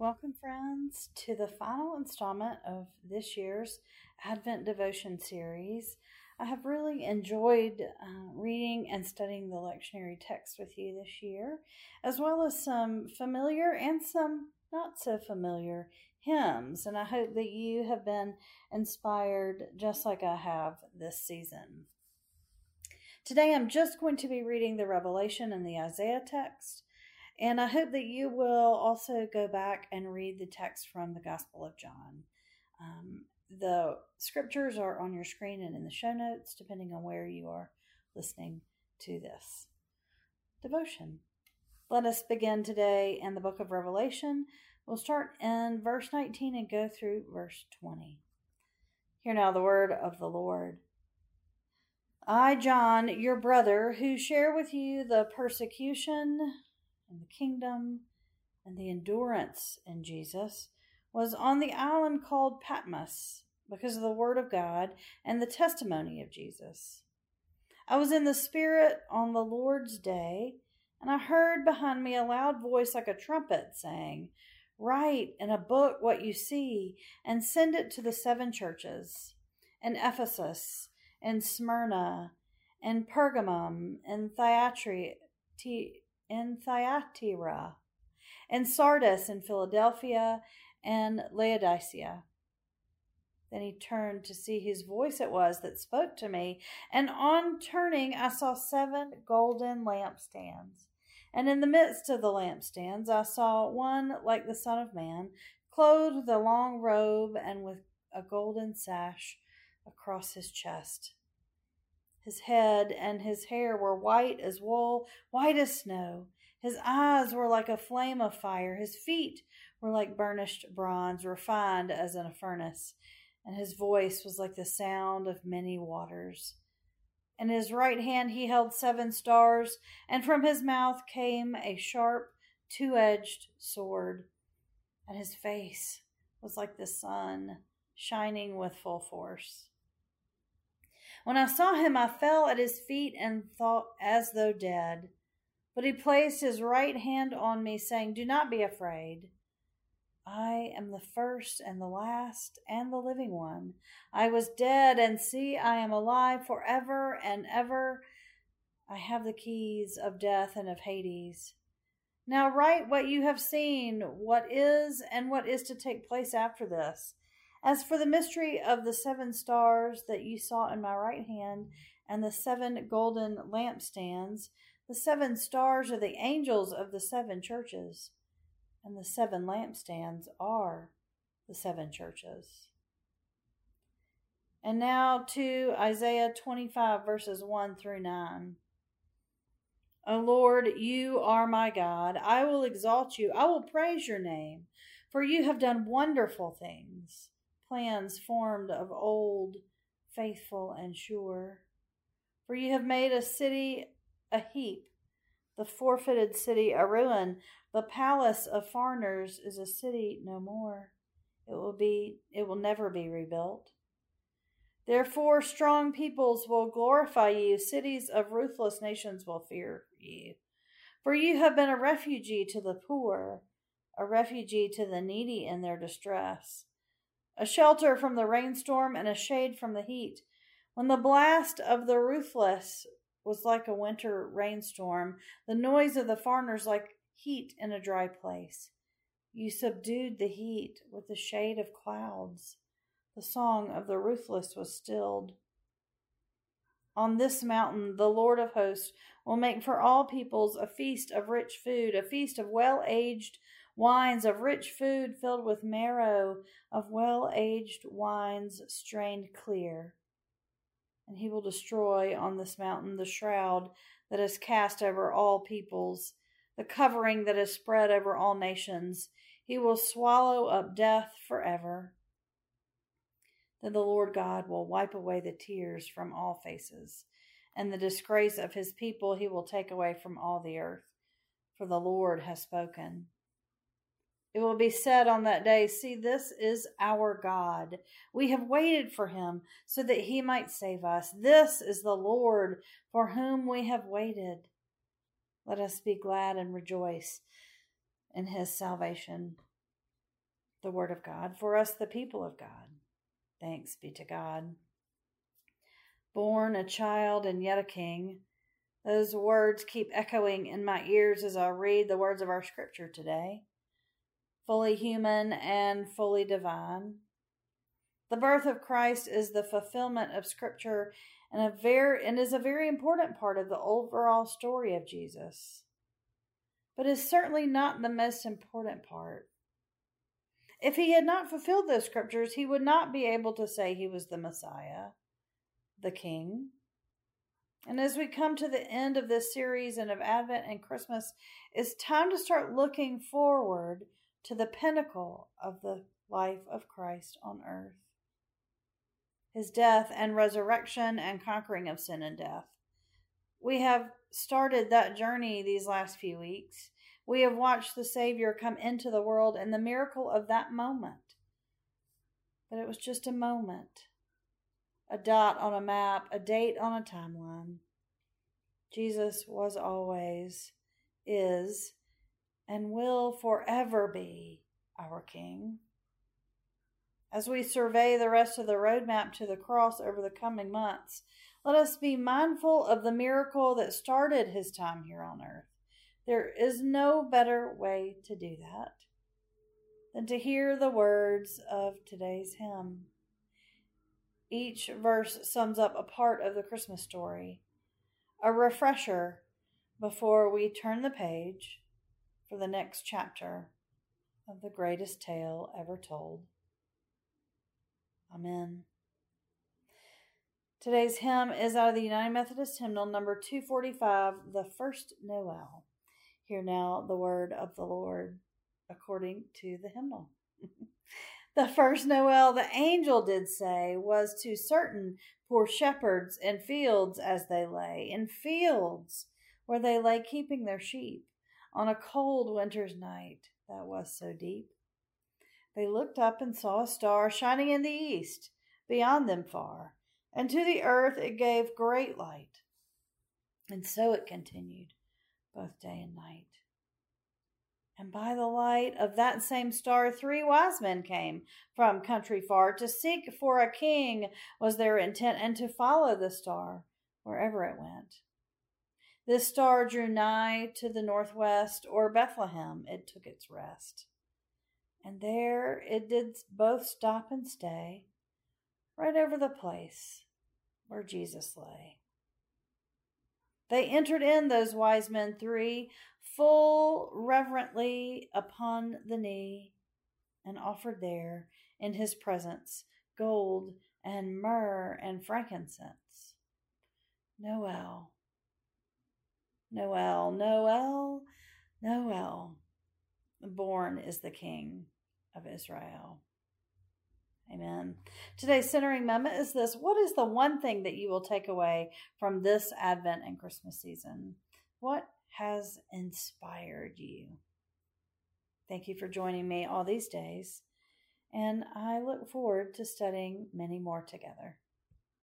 Welcome, friends, to the final installment of this year's Advent Devotion series. I have really enjoyed uh, reading and studying the lectionary text with you this year, as well as some familiar and some not so familiar hymns. And I hope that you have been inspired just like I have this season. Today I'm just going to be reading the Revelation and the Isaiah text. And I hope that you will also go back and read the text from the Gospel of John. Um, the scriptures are on your screen and in the show notes, depending on where you are listening to this devotion. Let us begin today in the book of Revelation. We'll start in verse 19 and go through verse 20. Hear now the word of the Lord. I, John, your brother, who share with you the persecution and the kingdom and the endurance in Jesus was on the island called Patmos because of the Word of God and the testimony of Jesus. I was in the Spirit on the Lord's day, and I heard behind me a loud voice like a trumpet saying, Write in a book what you see and send it to the seven churches in Ephesus, in Smyrna, in Pergamum, in Thyatira, in Thyatira, and Sardis in Philadelphia, and Laodicea. Then he turned to see whose voice it was that spoke to me, and on turning I saw seven golden lampstands. And in the midst of the lampstands I saw one like the Son of Man, clothed with a long robe and with a golden sash across his chest. His head and his hair were white as wool, white as snow. His eyes were like a flame of fire. His feet were like burnished bronze, refined as in a furnace. And his voice was like the sound of many waters. In his right hand he held seven stars, and from his mouth came a sharp, two edged sword. And his face was like the sun, shining with full force. When I saw him, I fell at his feet and thought as though dead. But he placed his right hand on me, saying, Do not be afraid. I am the first and the last and the living one. I was dead, and see, I am alive forever and ever. I have the keys of death and of Hades. Now write what you have seen, what is and what is to take place after this. As for the mystery of the seven stars that you saw in my right hand, and the seven golden lampstands, the seven stars are the angels of the seven churches, and the seven lampstands are the seven churches. And now to Isaiah 25, verses 1 through 9. O Lord, you are my God. I will exalt you. I will praise your name, for you have done wonderful things plans formed of old, faithful and sure. For you have made a city a heap, the forfeited city a ruin. The palace of foreigners is a city no more. It will be it will never be rebuilt. Therefore strong peoples will glorify you, cities of ruthless nations will fear you. For you have been a refugee to the poor, a refugee to the needy in their distress a shelter from the rainstorm and a shade from the heat. When the blast of the ruthless was like a winter rainstorm, the noise of the foreigners like heat in a dry place. You subdued the heat with the shade of clouds. The song of the ruthless was stilled. On this mountain, the Lord of hosts will make for all peoples a feast of rich food, a feast of well aged wines of rich food filled with marrow, of well aged wines strained clear. And he will destroy on this mountain the shroud that is cast over all peoples, the covering that is spread over all nations. He will swallow up death forever. Then the Lord God will wipe away the tears from all faces, and the disgrace of his people he will take away from all the earth. For the Lord has spoken. It will be said on that day, See, this is our God. We have waited for him so that he might save us. This is the Lord for whom we have waited. Let us be glad and rejoice in his salvation. the Word of God, for us, the people of God. Thanks be to God. Born a child and yet a king. Those words keep echoing in my ears as I read the words of our scripture today. Fully human and fully divine. The birth of Christ is the fulfillment of scripture and a very and is a very important part of the overall story of Jesus. But is certainly not the most important part. If he had not fulfilled those scriptures, he would not be able to say he was the Messiah, the King. And as we come to the end of this series and of Advent and Christmas, it's time to start looking forward to the pinnacle of the life of Christ on earth his death and resurrection and conquering of sin and death. We have started that journey these last few weeks. We have watched the Savior come into the world and the miracle of that moment. But it was just a moment, a dot on a map, a date on a timeline. Jesus was always, is, and will forever be our King. As we survey the rest of the roadmap to the cross over the coming months, let us be mindful of the miracle that started his time here on earth. There is no better way to do that than to hear the words of today's hymn. Each verse sums up a part of the Christmas story, a refresher before we turn the page for the next chapter of the greatest tale ever told. Amen. Today's hymn is out of the United Methodist Hymnal number 245, The First Noel. Hear now the word of the Lord according to the hymnal. the first Noel, the angel did say, was to certain poor shepherds in fields as they lay, in fields where they lay keeping their sheep on a cold winter's night that was so deep. They looked up and saw a star shining in the east, beyond them far, and to the earth it gave great light. And so it continued, both day and night. And by the light of that same star, three wise men came from country far to seek for a king, was their intent, and to follow the star wherever it went. This star drew nigh to the northwest, or Bethlehem, it took its rest. And there it did both stop and stay, right over the place where Jesus lay. They entered in, those wise men three, full reverently upon the knee, and offered there in his presence gold and myrrh and frankincense. Noel, Noel, Noel, Noel. Born is the King of Israel. Amen. Today's centering moment is this What is the one thing that you will take away from this Advent and Christmas season? What has inspired you? Thank you for joining me all these days, and I look forward to studying many more together.